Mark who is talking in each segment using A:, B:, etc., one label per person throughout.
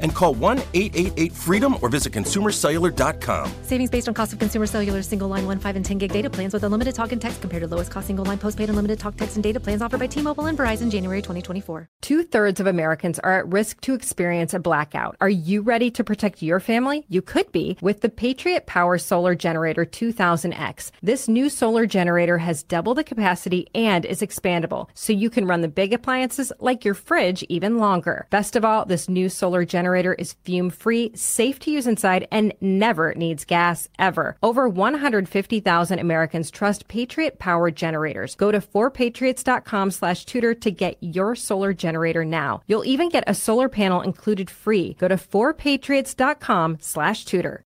A: And call 1 888 freedom or visit consumercellular.com.
B: Savings based on cost of consumer cellular single line 1, 5, and 10 gig data plans with unlimited talk and text compared to lowest cost single line postpaid unlimited talk, text, and data plans offered by T Mobile and Verizon January 2024.
C: Two thirds of Americans are at risk to experience a blackout. Are you ready to protect your family? You could be with the Patriot Power Solar Generator 2000X. This new solar generator has double the capacity and is expandable, so you can run the big appliances like your fridge even longer. Best of all, this new solar generator generator is fume free, safe to use inside, and never needs gas ever. Over 150,000 Americans trust Patriot Power generators. Go to 4patriots.com slash tudor to get your solar generator now. You'll even get a solar panel included free. Go to 4patriots.com slash tudor.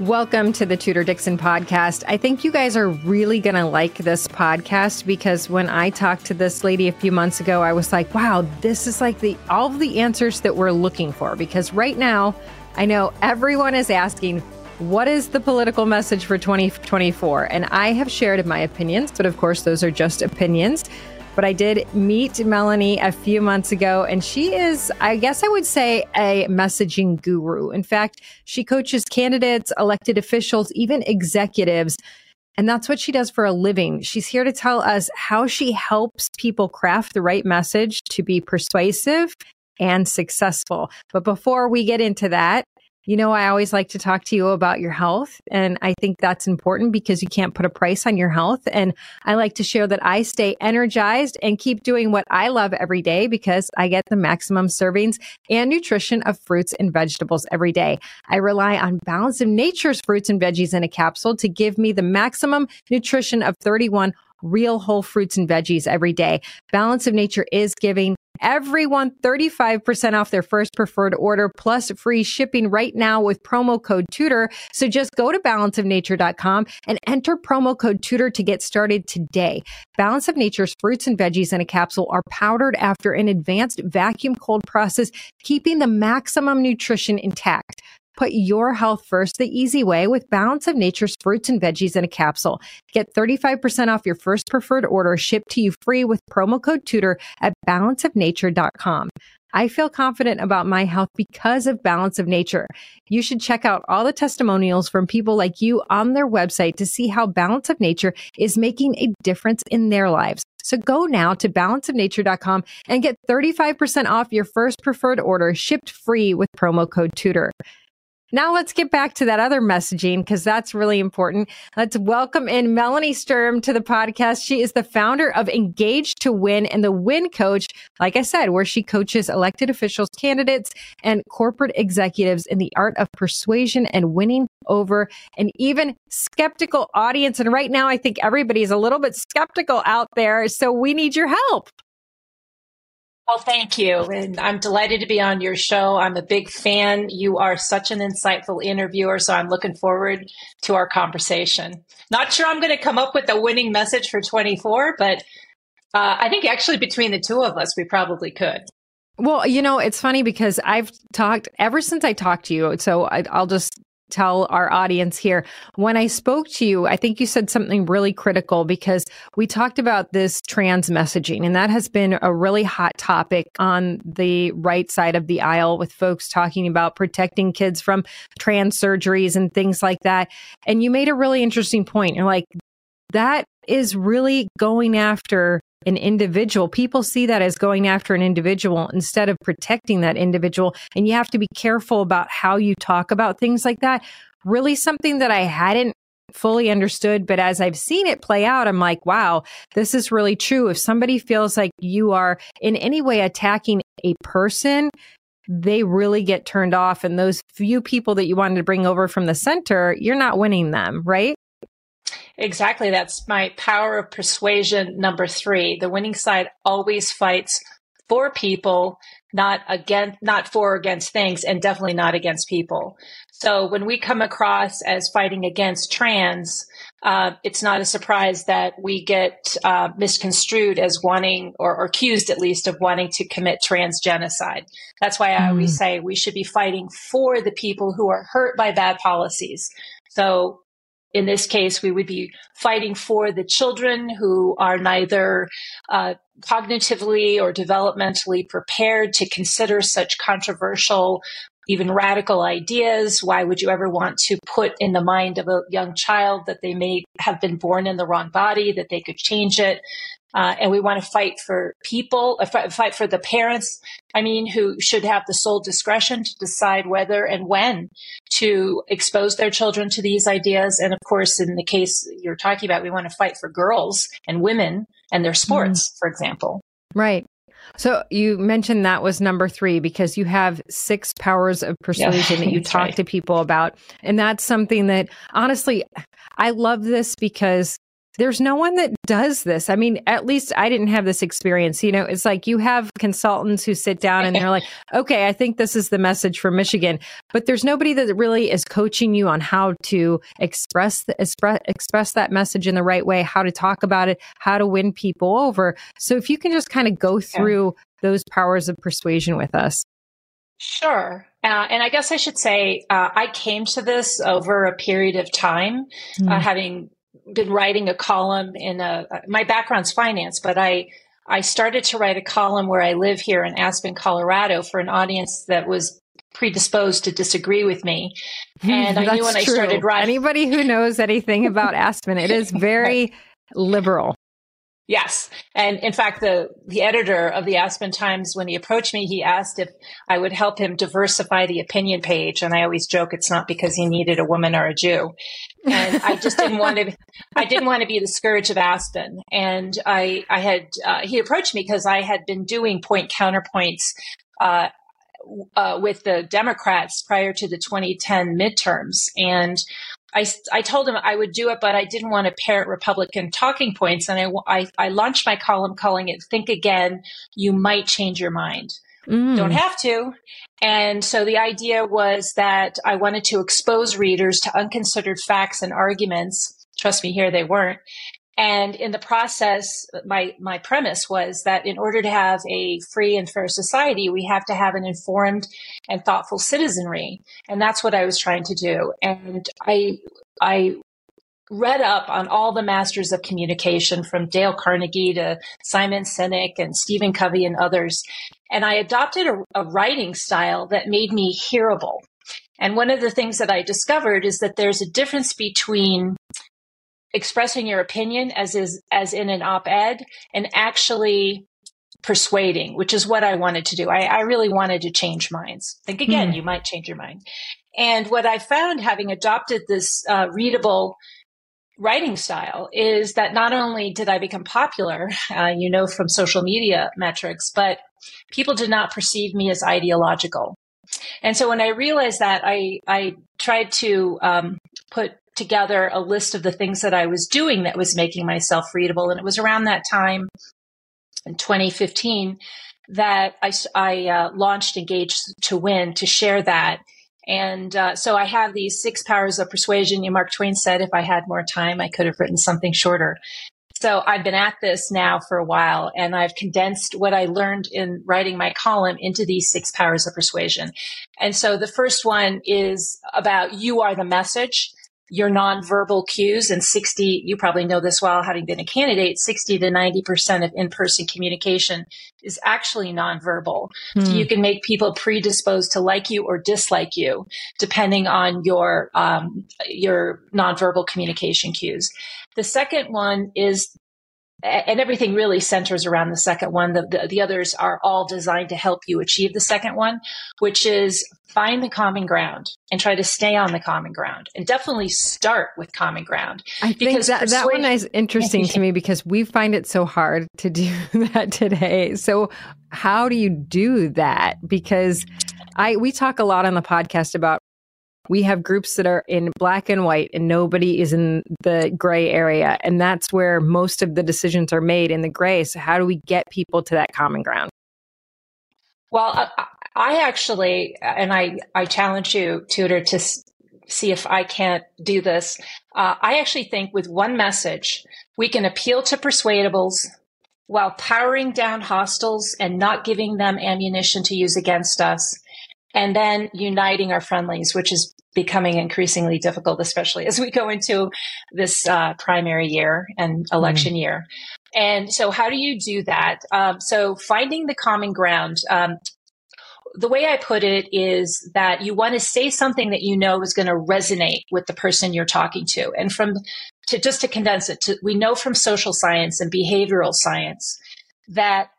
C: Welcome to the Tudor Dixon podcast. I think you guys are really going to like this podcast because when I talked to this lady a few months ago, I was like, wow, this is like the all of the answers that we're looking for because right now, I know everyone is asking what is the political message for 2024? And I have shared my opinions, but of course, those are just opinions. But I did meet Melanie a few months ago, and she is, I guess I would say, a messaging guru. In fact, she coaches candidates, elected officials, even executives. And that's what she does for a living. She's here to tell us how she helps people craft the right message to be persuasive and successful. But before we get into that, you know, I always like to talk to you about your health. And I think that's important because you can't put a price on your health. And I like to share that I stay energized and keep doing what I love every day because I get the maximum servings and nutrition of fruits and vegetables every day. I rely on Balance of Nature's fruits and veggies in a capsule to give me the maximum nutrition of 31 real whole fruits and veggies every day. Balance of Nature is giving everyone 35% off their first preferred order plus free shipping right now with promo code Tudor. So just go to balanceofnature.com and enter promo code Tudor to get started today. Balance of Nature's fruits and veggies in a capsule are powdered after an advanced vacuum cold process, keeping the maximum nutrition intact. Put your health first the easy way with Balance of Nature's fruits and veggies in a capsule. Get 35% off your first preferred order shipped to you free with promo code Tudor at balanceofnature.com. I feel confident about my health because of Balance of Nature. You should check out all the testimonials from people like you on their website to see how Balance of Nature is making a difference in their lives. So go now to balanceofnature.com and get 35% off your first preferred order shipped free with promo code Tudor. Now let's get back to that other messaging because that's really important. Let's welcome in Melanie Sturm to the podcast. She is the founder of Engage to Win and the Win Coach, like I said, where she coaches elected officials, candidates, and corporate executives in the art of persuasion and winning over an even skeptical audience. And right now, I think everybody is a little bit skeptical out there. So we need your help.
D: Well, thank you. And I'm delighted to be on your show. I'm a big fan. You are such an insightful interviewer. So I'm looking forward to our conversation. Not sure I'm going to come up with a winning message for 24, but uh, I think actually between the two of us, we probably could.
C: Well, you know, it's funny because I've talked ever since I talked to you. So I, will just tell our audience here. When I spoke to you, I think you said something really critical because we talked about this trans messaging, and that has been a really hot topic on the right side of the aisle with folks talking about protecting kids from trans surgeries and things like that. And you made a really interesting point. You're like, that is really going after an individual. People see that as going after an individual instead of protecting that individual. And you have to be careful about how you talk about things like that. Really, something that I hadn't fully understood, but as I've seen it play out, I'm like, wow, this is really true. If somebody feels like you are in any way attacking a person, they really get turned off. And those few people that you wanted to bring over from the center, you're not winning them, right?
D: Exactly. That's my power of persuasion number three. The winning side always fights for people, not against, not for against things, and definitely not against people. So when we come across as fighting against trans, uh, it's not a surprise that we get uh, misconstrued as wanting, or, or, accused at least, of wanting to commit trans genocide. That's why I always mm. say we should be fighting for the people who are hurt by bad policies. So in this case, we would be fighting for the children who are neither uh, cognitively or developmentally prepared to consider such controversial, even radical ideas. Why would you ever want to put in the mind of a young child that they may have been born in the wrong body, that they could change it, uh, and we want to fight for people, uh, fight for the parents, I mean, who should have the sole discretion to decide whether and when to expose their children to these ideas. And of course, in the case you're talking about, we want to fight for girls and women and their sports, mm. for example.
C: Right. So you mentioned that was number three because you have six powers of persuasion yeah, that you talk right. to people about. And that's something that honestly, I love this because there's no one that does this. I mean, at least I didn't have this experience. You know, it's like you have consultants who sit down and they're like, okay, I think this is the message for Michigan, but there's nobody that really is coaching you on how to express, the, express, express that message in the right way, how to talk about it, how to win people over. So if you can just kind of go through those powers of persuasion with us.
D: Sure. Uh, and I guess I should say, uh, I came to this over a period of time, mm. uh, having been writing a column in a, my background's finance, but I, I started to write a column where I live here in Aspen, Colorado for an audience that was predisposed to disagree with me.
C: And I knew when true. I started writing. Anybody who knows anything about Aspen, it is very liberal.
D: Yes. And in fact, the, the editor of the Aspen Times, when he approached me, he asked if I would help him diversify the opinion page. And I always joke it's not because he needed a woman or a Jew. And I just didn't want to, I didn't want to be the scourge of Aspen. And I, I had, uh, he approached me because I had been doing point counterpoints, uh, uh, with the Democrats prior to the 2010 midterms. And I, I told him I would do it, but I didn't want to parrot Republican talking points. And I, I, I launched my column calling it Think Again, You Might Change Your Mind. Mm. Don't have to. And so the idea was that I wanted to expose readers to unconsidered facts and arguments. Trust me, here they weren't. And in the process, my, my premise was that in order to have a free and fair society, we have to have an informed and thoughtful citizenry. And that's what I was trying to do. And I, I read up on all the masters of communication from Dale Carnegie to Simon Sinek and Stephen Covey and others. And I adopted a, a writing style that made me hearable. And one of the things that I discovered is that there's a difference between expressing your opinion as is as in an op-ed and actually persuading, which is what I wanted to do. I, I really wanted to change minds. Think again, mm. you might change your mind. And what I found having adopted this uh, readable writing style is that not only did I become popular, uh, you know, from social media metrics, but people did not perceive me as ideological. And so when I realized that, I, I tried to um, put together a list of the things that I was doing that was making myself readable. And it was around that time in 2015 that I, I uh, launched Engage to Win to share that. And uh, so I have these six powers of persuasion. You, Mark Twain said, if I had more time, I could have written something shorter. So I've been at this now for a while and I've condensed what I learned in writing my column into these six powers of persuasion. And so the first one is about you are the message your nonverbal cues and 60, you probably know this well, having been a candidate, 60 to 90% of in-person communication is actually nonverbal. Hmm. So you can make people predisposed to like you or dislike you depending on your, um, your nonverbal communication cues. The second one is and everything really centers around the second one. The, the, the, others are all designed to help you achieve the second one, which is find the common ground and try to stay on the common ground and definitely start with common ground.
C: I think that, that one is interesting to me because we find it so hard to do that today. So how do you do that? Because I, we talk a lot on the podcast about we have groups that are in black and white and nobody is in the gray area. And that's where most of the decisions are made in the gray. So how do we get people to that common ground?
D: Well i, I actually and i i challenge you Tudor to see if i can't do this. Uh, i actually think with one message we can appeal to persuadables while powering down hostiles and not giving them ammunition to use against us and then uniting our friendlies, which is becoming increasingly difficult, especially as we go into this uh, primary year and election mm. year. And so, how do you do that? Um, so, finding the common ground. Um, the way I put it is that you want to say something that you know is going to resonate with the person you're talking to. And from to just to condense it, to, we know from social science and behavioral science that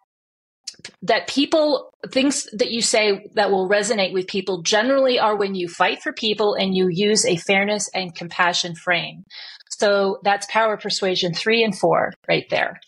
D: that people things that you say that will resonate with people generally are when you fight for people and you use a fairness and compassion frame. So that's power persuasion three and four right there.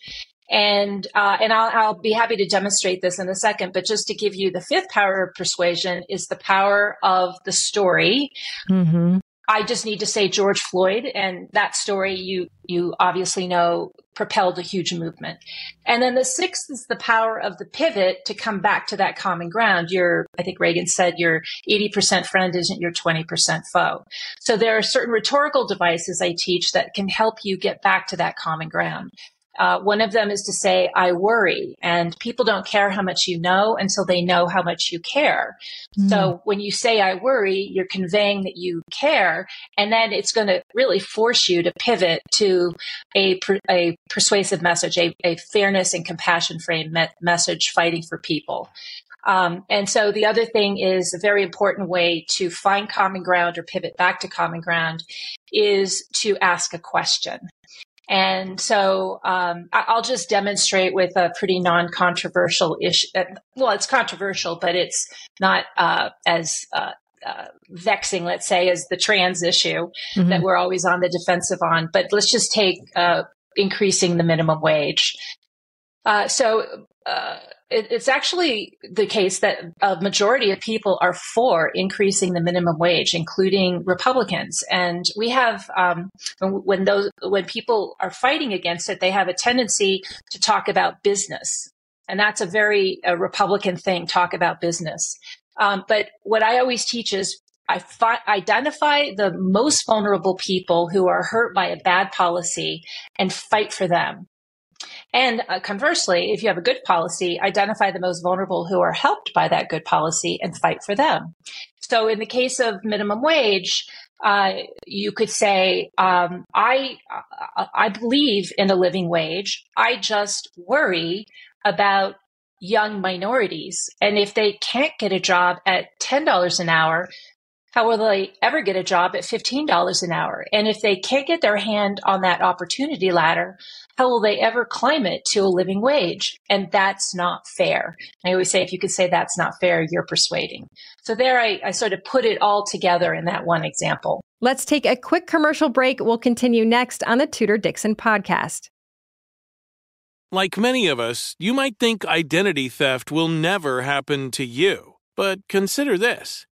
D: And uh, and I'll, I'll be happy to demonstrate this in a second. But just to give you the fifth power of persuasion is the power of the story. Mm-hmm. I just need to say George Floyd and that story you you obviously know propelled a huge movement. And then the sixth is the power of the pivot to come back to that common ground. Your I think Reagan said your 80% friend isn't your 20% foe. So there are certain rhetorical devices I teach that can help you get back to that common ground. Uh, one of them is to say, I worry. And people don't care how much you know until they know how much you care. Mm. So when you say, I worry, you're conveying that you care. And then it's going to really force you to pivot to a, a persuasive message, a, a fairness and compassion frame me- message fighting for people. Um, and so the other thing is a very important way to find common ground or pivot back to common ground is to ask a question. And so um, I'll just demonstrate with a pretty non controversial issue. Uh, well, it's controversial, but it's not uh, as uh, uh, vexing, let's say, as the trans issue mm-hmm. that we're always on the defensive on. But let's just take uh, increasing the minimum wage. Uh, so it, it's actually the case that a majority of people are for increasing the minimum wage, including Republicans. And we have, um, when those, when people are fighting against it, they have a tendency to talk about business. And that's a very a Republican thing, talk about business. Um, but what I always teach is I fi- identify the most vulnerable people who are hurt by a bad policy and fight for them. And uh, conversely, if you have a good policy, identify the most vulnerable who are helped by that good policy and fight for them. So in the case of minimum wage, uh, you could say, um, I, uh, I believe in a living wage. I just worry about young minorities. And if they can't get a job at $10 an hour, how will they ever get a job at $15 an hour? And if they can't get their hand on that opportunity ladder, how will they ever climb it to a living wage? And that's not fair. I always say, if you could say that's not fair, you're persuading. So there I, I sort of put it all together in that one example.
C: Let's take a quick commercial break. We'll continue next on the Tudor Dixon podcast.
E: Like many of us, you might think identity theft will never happen to you. But consider this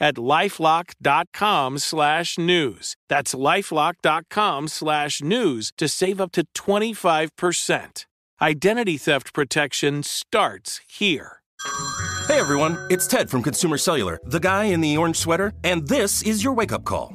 E: at lifelock.com slash news. That's lifelock.com slash news to save up to 25%. Identity theft protection starts here.
A: Hey everyone, it's Ted from Consumer Cellular, the guy in the orange sweater, and this is your wake up call.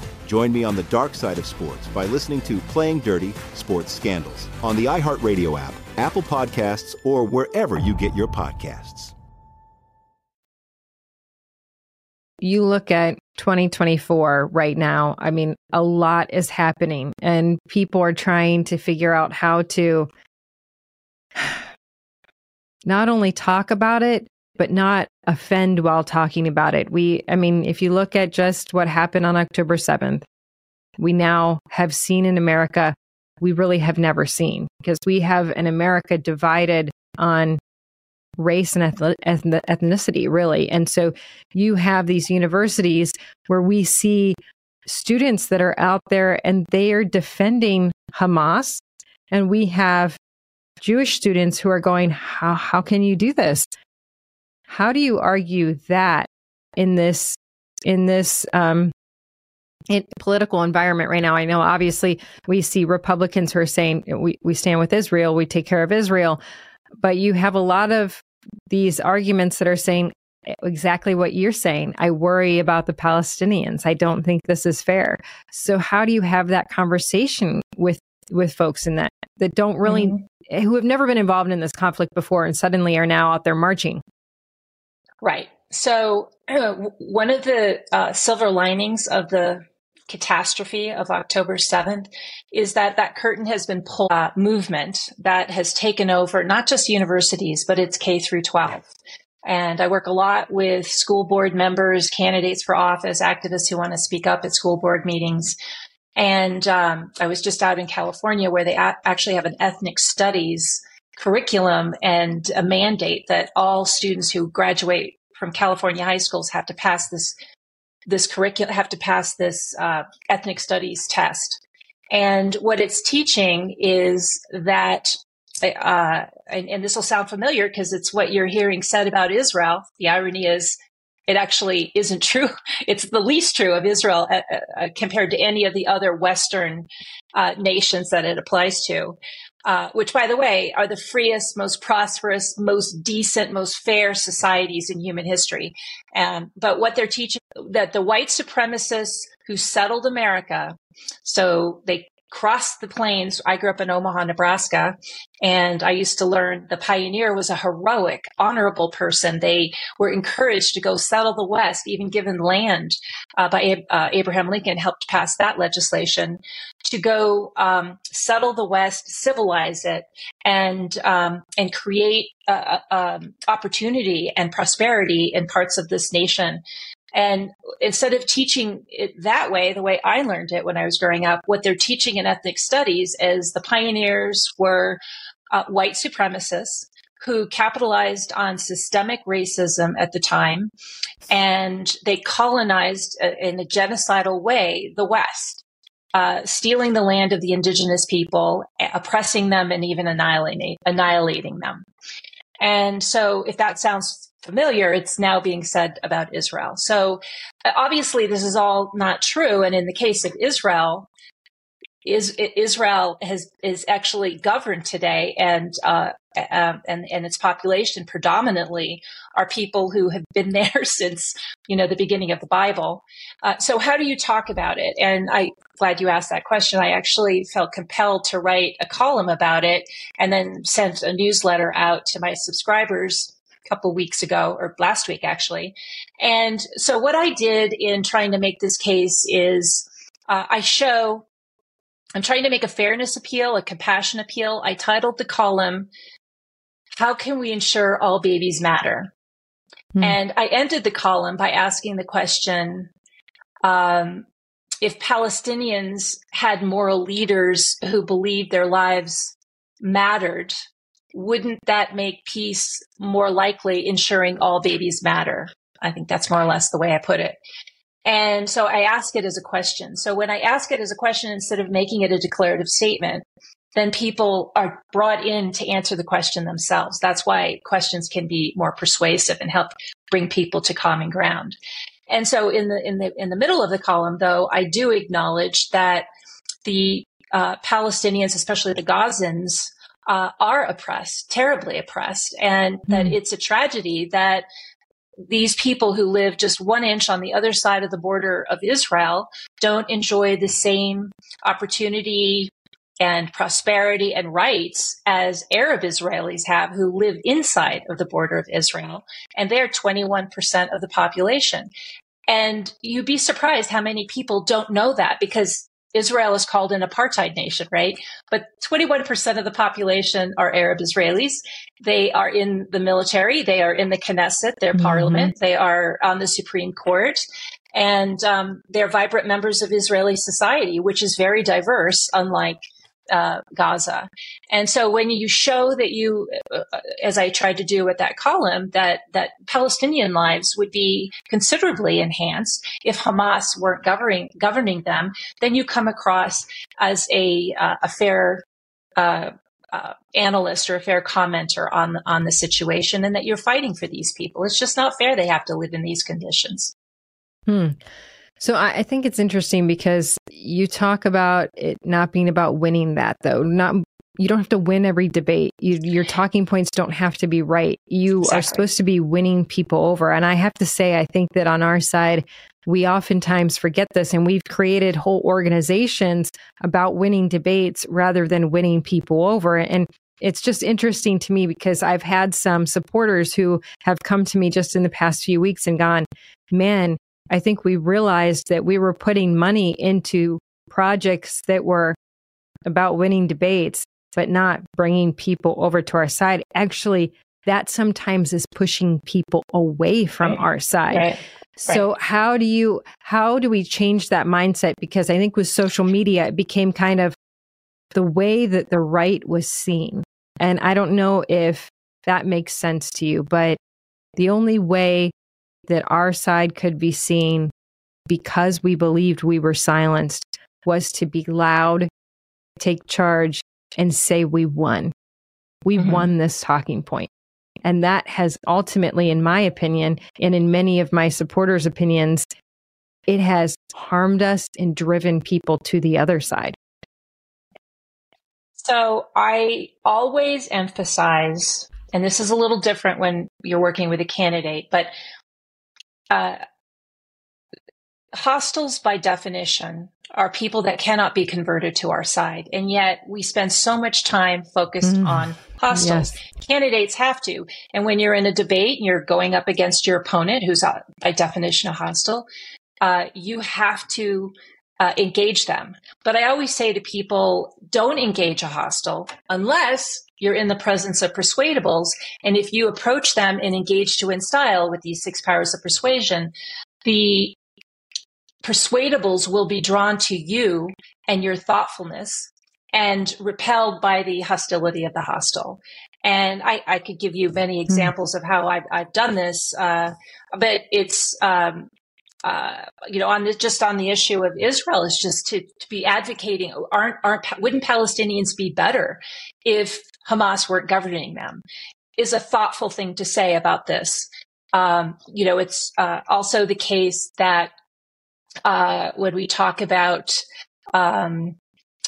F: Join me on the dark side of sports by listening to Playing Dirty Sports Scandals on the iHeartRadio app, Apple Podcasts, or wherever you get your podcasts.
C: You look at 2024 right now, I mean, a lot is happening, and people are trying to figure out how to not only talk about it, but not offend while talking about it. We, I mean, if you look at just what happened on October 7th, we now have seen in America, we really have never seen because we have an America divided on race and ethnicity, really. And so you have these universities where we see students that are out there and they are defending Hamas. And we have Jewish students who are going, how, how can you do this? How do you argue that in this in this um, in political environment right now? I know obviously we see Republicans who are saying we, we stand with Israel, we take care of Israel, but you have a lot of these arguments that are saying exactly what you're saying. I worry about the Palestinians. I don't think this is fair. So how do you have that conversation with with folks in that that don't really mm-hmm. who have never been involved in this conflict before and suddenly are now out there marching?
D: Right. So, uh, one of the uh, silver linings of the catastrophe of October 7th is that that curtain has been pulled uh, movement that has taken over not just universities, but it's K through 12. And I work a lot with school board members, candidates for office, activists who want to speak up at school board meetings. And um, I was just out in California where they a- actually have an ethnic studies curriculum and a mandate that all students who graduate from California high schools have to pass this this curriculum have to pass this uh, ethnic studies test. And what it's teaching is that, uh, and, and this will sound familiar because it's what you're hearing said about Israel. The irony is it actually isn't true. It's the least true of Israel uh, uh, compared to any of the other Western uh, nations that it applies to uh, which, by the way, are the freest, most prosperous, most decent, most fair societies in human history. Um, but what they're teaching that the white supremacists who settled America, so they crossed the plains. I grew up in Omaha, Nebraska, and I used to learn the pioneer was a heroic, honorable person. They were encouraged to go settle the West, even given land uh, by uh, Abraham Lincoln helped pass that legislation to go um, settle the West, civilize it, and um, and create uh, um, opportunity and prosperity in parts of this nation. And instead of teaching it that way, the way I learned it when I was growing up, what they're teaching in ethnic studies is the pioneers were uh, white supremacists who capitalized on systemic racism at the time and they colonized uh, in a genocidal way the West. Uh, stealing the land of the indigenous people, oppressing them, and even annihilating, annihilating them. And so, if that sounds familiar, it's now being said about Israel. So uh, obviously, this is all not true. And in the case of Israel, is Israel has is actually governed today, and uh, and and its population predominantly are people who have been there since you know the beginning of the Bible. Uh, so how do you talk about it? And I glad you asked that question. I actually felt compelled to write a column about it, and then sent a newsletter out to my subscribers couple weeks ago or last week actually. And so what I did in trying to make this case is uh, I show I'm trying to make a fairness appeal, a compassion appeal. I titled the column, How Can We Ensure All Babies Matter? Hmm. And I ended the column by asking the question um, if Palestinians had moral leaders who believed their lives mattered, wouldn't that make peace more likely, ensuring all babies matter? I think that's more or less the way I put it. And so I ask it as a question. So when I ask it as a question, instead of making it a declarative statement, then people are brought in to answer the question themselves. That's why questions can be more persuasive and help bring people to common ground. And so in the in the in the middle of the column, though, I do acknowledge that the uh, Palestinians, especially the Gazans, uh, are oppressed, terribly oppressed, and mm. that hmm. it's a tragedy that these people who live just one inch on the other side of the border of Israel don't enjoy the same opportunity and prosperity and rights as Arab Israelis have who live inside of the border of Israel. And they're 21% of the population. And you'd be surprised how many people don't know that because Israel is called an apartheid nation, right? But 21% of the population are Arab Israelis. They are in the military. They are in the Knesset, their mm-hmm. parliament. They are on the Supreme Court. And um, they're vibrant members of Israeli society, which is very diverse, unlike uh, Gaza. And so when you show that you, uh, as I tried to do with that column, that that Palestinian lives would be considerably enhanced if Hamas weren't governing governing them, then you come across as a uh, a fair. Uh, uh, analyst or a fair commenter on on the situation, and that you're fighting for these people. It's just not fair; they have to live in these conditions.
C: Hmm. So I, I think it's interesting because you talk about it not being about winning that though. Not you don't have to win every debate. You, your talking points don't have to be right. You exactly. are supposed to be winning people over. And I have to say, I think that on our side, we oftentimes forget this and we've created whole organizations about winning debates rather than winning people over. And it's just interesting to me because I've had some supporters who have come to me just in the past few weeks and gone, man, I think we realized that we were putting money into projects that were about winning debates, but not bringing people over to our side. Actually, that sometimes is pushing people away from right. our side. Right. So right. how do you how do we change that mindset because I think with social media it became kind of the way that the right was seen. And I don't know if that makes sense to you, but the only way that our side could be seen because we believed we were silenced was to be loud, take charge, and say we won. We mm-hmm. won this talking point. And that has ultimately, in my opinion, and in many of my supporters' opinions, it has harmed us and driven people to the other side.
D: So I always emphasize, and this is a little different when you're working with a candidate, but uh, hostiles by definition are people that cannot be converted to our side. And yet we spend so much time focused mm, on hostiles. Yes. Candidates have to. And when you're in a debate and you're going up against your opponent, who's uh, by definition a hostile, uh, you have to uh, engage them. But I always say to people, don't engage a hostile unless you're in the presence of persuadables. And if you approach them and engage to win style with these six powers of persuasion, the persuadables will be drawn to you and your thoughtfulness and repelled by the hostility of the hostile. And I, I could give you many hmm. examples of how I've, I've done this, uh, but it's um, uh, you know, on the, just on the issue of Israel is just to, to be advocating. Aren't aren't wouldn't Palestinians be better if Hamas weren't governing them? Is a thoughtful thing to say about this. Um, you know, it's uh, also the case that uh, when we talk about um,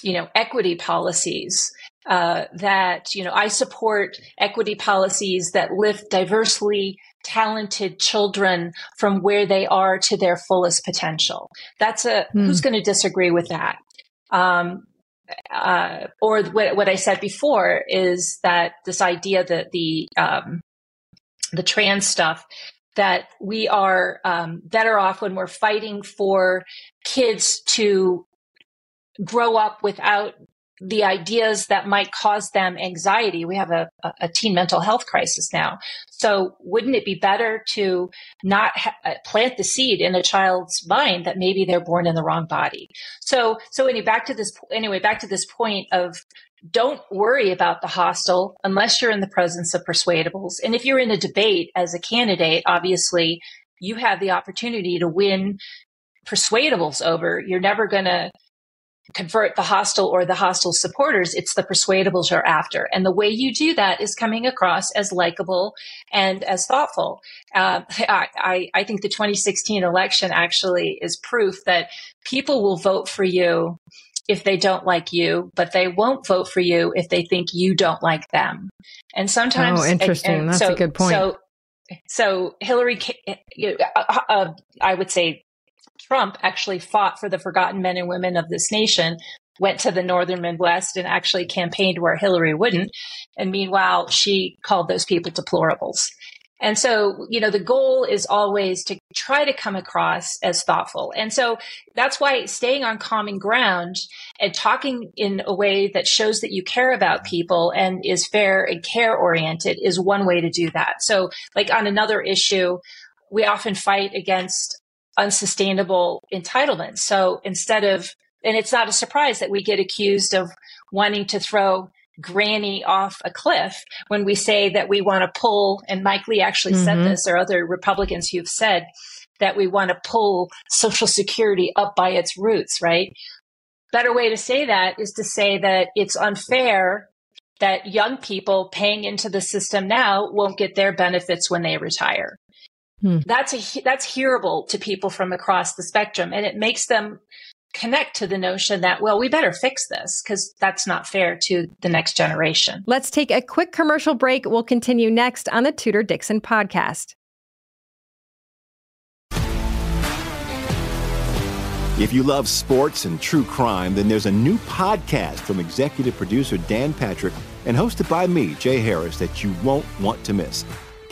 D: you know, equity policies. Uh, that you know, I support equity policies that lift diversely talented children from where they are to their fullest potential. That's a mm. who's going to disagree with that? Um, uh, or what, what, I said before is that this idea that the um, the trans stuff that we are um, better off when we're fighting for kids to grow up without the ideas that might cause them anxiety. We have a, a teen mental health crisis now. So wouldn't it be better to not ha- uh, plant the seed in a child's mind that maybe they're born in the wrong body? So, so anyway, back to this, anyway, back to this point of don't worry about the hostile unless you're in the presence of persuadables. And if you're in a debate as a candidate, obviously you have the opportunity to win persuadables over. You're never going to convert the hostile or the hostile supporters. It's the persuadables you're after. And the way you do that is coming across as likable and as thoughtful. Uh, I, I think the 2016 election actually is proof that people will vote for you if they don't like you, but they won't vote for you if they think you don't like them. And sometimes,
C: oh, interesting. And, and That's so, a good point.
D: So, so Hillary, uh, uh, I would say Trump actually fought for the forgotten men and women of this nation, went to the northern Midwest and actually campaigned where Hillary wouldn't. And meanwhile, she called those people deplorables. And so, you know, the goal is always to try to come across as thoughtful. And so that's why staying on common ground and talking in a way that shows that you care about people and is fair and care oriented is one way to do that. So, like on another issue, we often fight against unsustainable entitlements. So instead of, and it's not a surprise that we get accused of wanting to throw granny off a cliff when we say that we want to pull, and Mike Lee actually mm-hmm. said this, or other Republicans who've said that we want to pull Social Security up by its roots, right? Better way to say that is to say that it's unfair that young people paying into the system now won't get their benefits when they retire. Hmm. That's a, that's hearable to people from across the spectrum and it makes them connect to the notion that, well, we better fix this because that's not fair to the next generation.
C: Let's take a quick commercial break. We'll continue next on the Tudor Dixon podcast.
F: If you love sports and true crime, then there's a new podcast from executive producer Dan Patrick and hosted by me, Jay Harris, that you won't want to miss.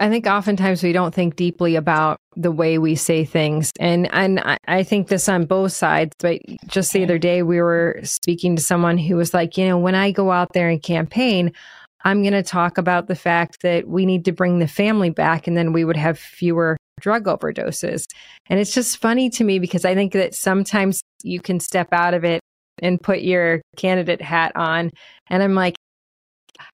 C: I think oftentimes we don't think deeply about the way we say things. And and I, I think this on both sides. But just the other day we were speaking to someone who was like, you know, when I go out there and campaign, I'm going to talk about the fact that we need to bring the family back and then we would have fewer drug overdoses. And it's just funny to me because I think that sometimes you can step out of it and put your candidate hat on. And I'm like,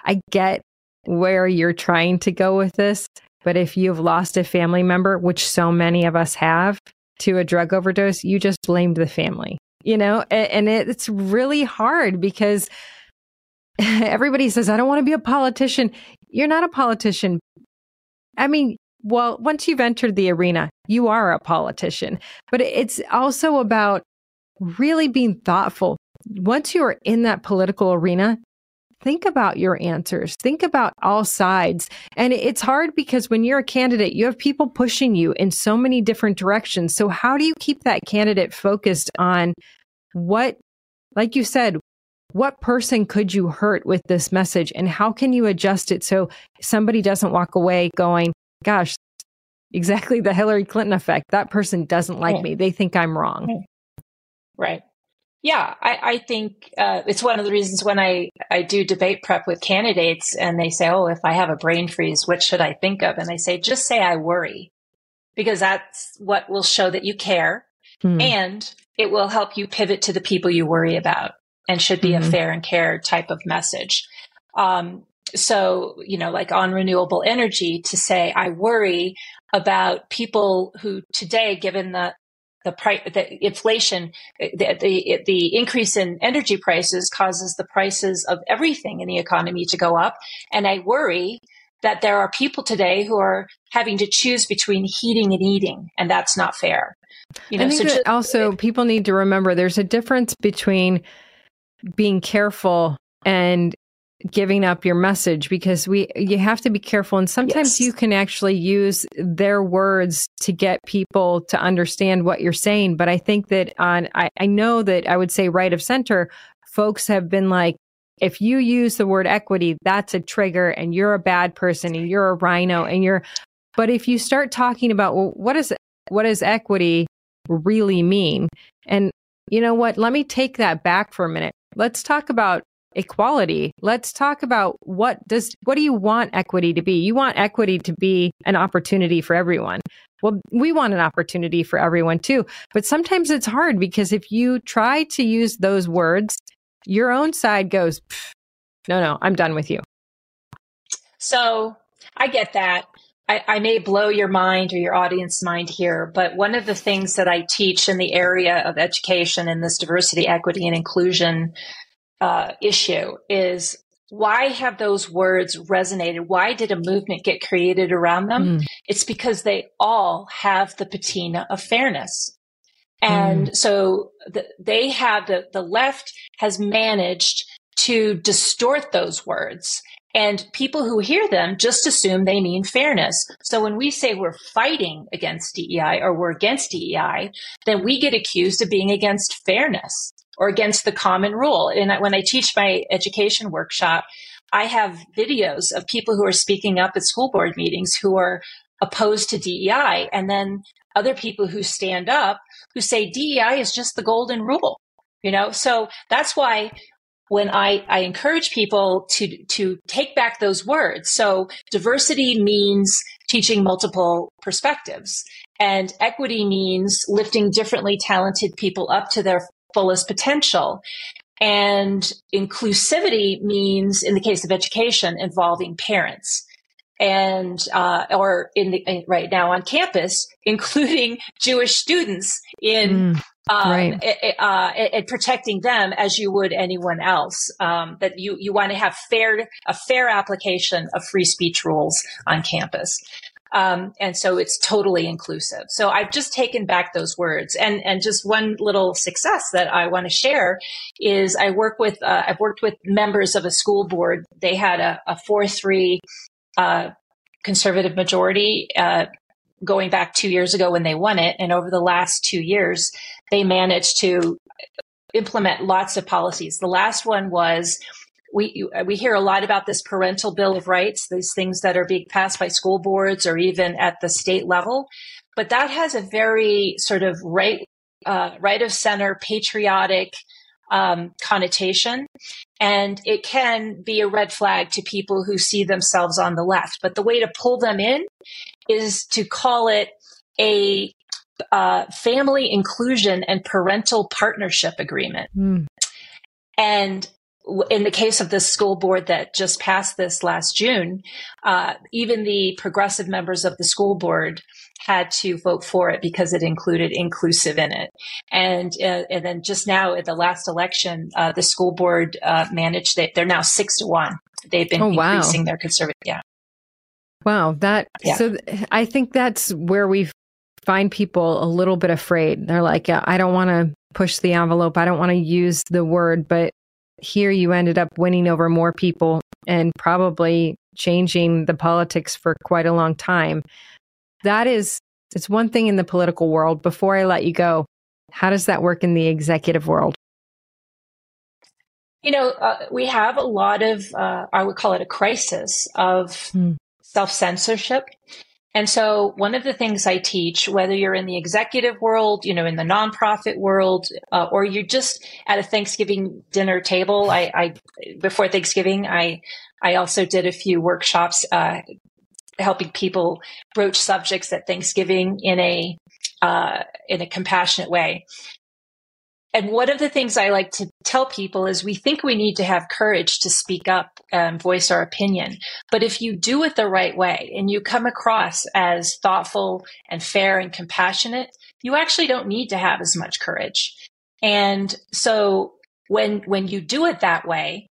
C: I get where you're trying to go with this. But if you've lost a family member, which so many of us have, to a drug overdose, you just blamed the family, you know? And, it's really hard because everybody says, I don't want to be a politician. You're not a politician. I mean, well, once you've entered the arena, you are a politician, but it's also about really being thoughtful. Once you are in that political arena, think about your answers. Think about all sides. And it's hard because when you're a candidate, you have people pushing you in so many different directions. So how do you keep that candidate focused on what, like you said, what person could you hurt with this message and how can you adjust it so somebody doesn't walk away going, gosh, exactly the Hillary Clinton effect. That person doesn't like me. They think I'm wrong.
D: Right. Yeah, I, I think uh, it's one of the reasons when I, I do debate prep with candidates and they say, Oh, if I have a brain freeze, what should I think of? And I say, just say I worry because that's what will show that you care mm. and it will help you pivot to the people you worry about and should be mm-hmm. a fair and care type of message. Um, so, you know, like on renewable energy to say, I worry about people who today, given the the price, the inflation, the, the, the increase in energy prices causes the prices of everything in the economy to go up. And I worry that there are people today who are having to choose between heating and eating, and that's not fair.
C: You know, I think so just, also people need to remember there's a difference between being careful and giving up your message because we you have to be careful. And sometimes yes. you can actually use their words to get people to understand what you're saying. But i think that on I, I know that i would say right of center folks have been like if you use the word equity that's a trigger and you're a bad person and you're a RINO and you're but if you start talking about well what is what does equity really mean? And you know what? Let me take that back for a minute. Let's talk about equality. Let's talk about what does what do you want equity to be? You want equity to be an opportunity for everyone. Well, we want an opportunity for everyone too. But sometimes it's hard because if you try to use those words, your own side goes, no, no, I'm done with you.
D: So I get that. I, I, may blow your mind or your audience mind here, but one of the things that I teach in the area of education and this diversity, equity, and inclusion uh, issue is why have those words resonated? Why did a movement get created around them? Mm. It's because they all have the patina of fairness. And mm. so the, they have the, the left has managed to distort those words and people who hear them just assume they mean fairness. So when we say we're fighting against DEI or we're against DEI, then we get accused of being against fairness or against the common rule. And when I teach my education workshop, I have videos of people who are speaking up at school board meetings who are opposed to DEI and then other people who stand up who say DEI is just the golden rule. You know, so that's why when I, I encourage people to, to take back those words. So diversity means teaching multiple perspectives and equity means lifting differently talented people up to their fullest potential. And inclusivity means, in the case of education, involving parents and uh, or in the right now on campus, including Jewish students in mm, um, right. uh, protecting them as you would anyone else. Um, that you you want to have fair a fair application of free speech rules on campus. Um, and so it's totally inclusive. So I've just taken back those words. And, and just one little success that I want to share is I work with, uh, I've worked with members of a school board. They had a, a 4 3 uh, conservative majority uh, going back two years ago when they won it. And over the last two years, they managed to implement lots of policies. The last one was we we hear a lot about this parental bill of rights, these things that are being passed by school boards or even at the state level, but that has a very sort of right uh, right of center patriotic um, connotation, and it can be a red flag to people who see themselves on the left. But the way to pull them in is to call it a uh, family inclusion and parental partnership agreement.
C: Mm.
D: And in the case of the school board that just passed this last June, uh, even the progressive members of the school board had to vote for it because it included inclusive in it. And uh, and then just now at the last election, uh, the school board uh, managed that they're now six to one. They've been
C: Oh, wow.
D: increasing their conservative. Yeah.
C: Wow, that
D: Yeah.
C: so th- I think that's where we find people a little bit afraid. They're like, "Yeah, I don't want to push the envelope. I don't want to use the word, but here you ended up winning over more people and probably changing the politics for quite a long time. That is it's one thing in the political world. Before I let you go, how does that work in the executive world?
D: You know, uh, we have a lot of, uh, I would call it a crisis of self censorship. And so, one of the things I teach, whether you're in the executive world, you know, in the nonprofit world, uh, or you're just at a Thanksgiving dinner table, I, I before Thanksgiving, I I also did a few workshops uh, helping people broach subjects at Thanksgiving in a uh, in a compassionate way. And one of the things I like to tell people is we think we need to have courage to speak up and voice our opinion. But if you do it the right way and you come across as thoughtful and fair and compassionate, you actually don't need to have as much courage. And so when, when you do it that way,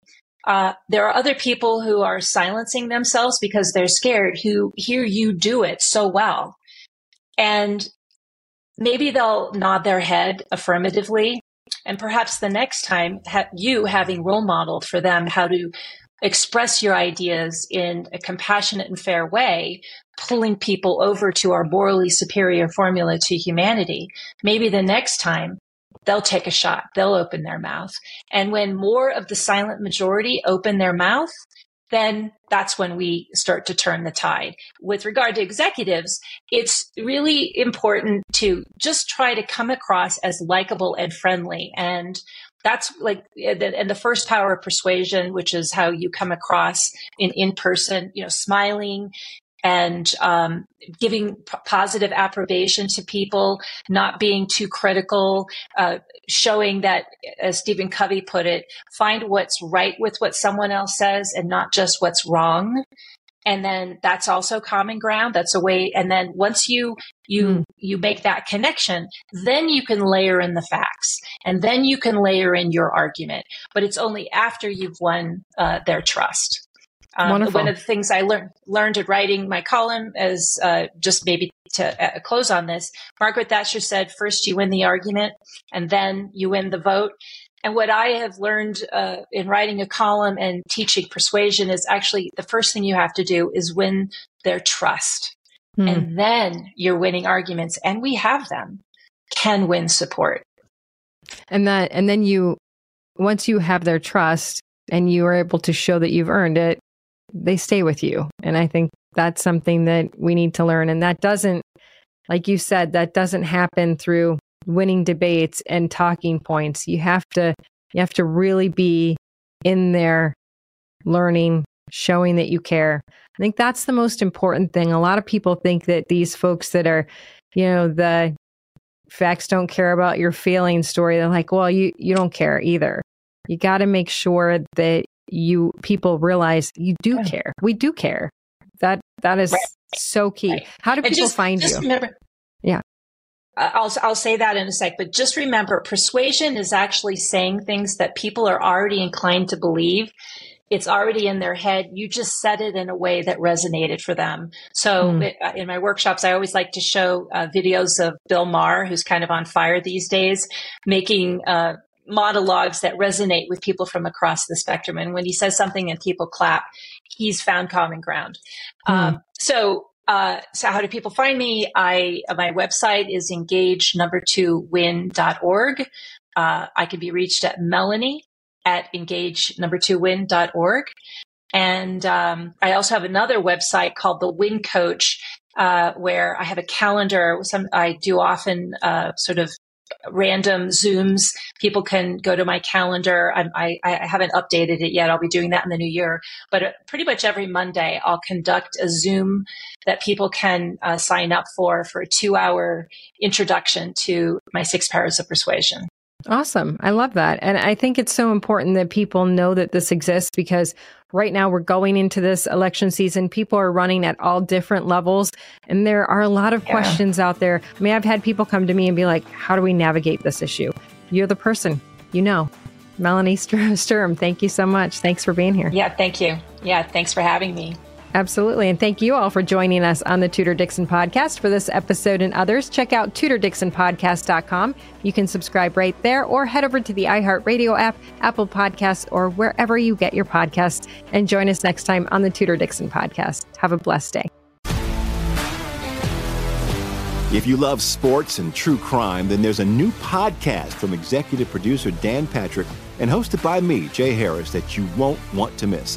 D: uh, there are other people who are silencing themselves because they're scared who hear you do it so well. And maybe they'll nod their head affirmatively. And perhaps the next time, ha- you having role modeled for them how to express your ideas in a compassionate and fair way, pulling people over to our morally superior formula to humanity. Maybe the next time they'll take a shot, they'll open their mouth. And when more of the silent majority open their mouth, then that's when we start to turn the tide. With regard to executives, it's really important to just try to come across as likable and friendly. And that's like, and the first power of persuasion, which is how you come across in in person, you know, smiling and um, giving p- positive approbation to people, not being too critical, uh, showing that, as Stephen Covey put it, find what's right with what someone else says and not just what's wrong. And then that's also common ground. That's a way. And then once you you you make that connection, then you can layer in the facts, and then you can layer in your argument. But it's only after you've won uh, their trust. Um, one of the things I learned learned at writing my column is uh, just maybe to uh, close on this. Margaret Thatcher said, first you win the argument, and then you win the vote. And what I have learned uh, in writing a column and teaching persuasion is actually the first thing you have to do is win their trust.
C: Hmm.
D: And then you're winning arguments, and we have them, can win support.
C: and that and then you once you have their trust and you are able to show that you've earned it they stay with you. And i think that's something that we need to learn. And that doesn't like you said that doesn't happen through winning debates and talking points. You have to you have to really be in there learning showing that you care. I think that's the most important thing. A lot of people think that these folks that are you know the facts don't care about your feeling story they're like well you you don't care either. You got to make sure that you people realize you do care we do care that that is so key how do people
D: just-
C: find
D: just
C: you
D: remember-
C: yeah
D: I'll I'll say that in a sec, but just remember, persuasion is actually saying things that people are already inclined to believe. It's already in their head. You just said it in a way that resonated for them. So
C: Hmm.
D: it- uh, in my workshops, I always like to show uh, videos of Bill Maher, who's kind of on fire these days, making uh, monologues that resonate with people from across the spectrum. And when he says something and people clap, he's found common ground. Um, so, uh, so how do people find me? I, uh, my website is engage number two win.org. Uh, I can be reached at Melanie at engage number two win.org. And um, I also have another website called the Win Coach, uh, where I have a calendar. Some I do often uh, sort of random Zooms. People can go to my calendar. I, I, I, haven't updated it yet. I'll be doing that in the new year. But uh, pretty much every Monday, I'll conduct a Zoom that people can uh, sign up for for a two hour introduction to my six powers of persuasion.
C: Awesome. I love that. And I think it's so important that people know that this exists because right now we're going into this election season. People are running at all different levels and there are a lot of yeah. questions out there. I mean, I've had people come to me and be like, how do we navigate this issue? You're the person, you know. Melanie Sturm, thank you so much. Thanks for being here.
D: Yeah, thank you. Yeah, thanks for having me.
C: Absolutely. And thank you all for joining us on the Tudor Dixon podcast for this episode and others. Check out tudordixonpodcast.com. You can subscribe right there or head over to the iHeartRadio app, Apple Podcasts, or wherever you get your podcasts. And join us next time on the Tudor Dixon podcast. Have a blessed day.
F: If you love sports and true crime, then there's a new podcast from executive producer Dan Patrick and hosted by me, Jay Harris, that you won't want to miss.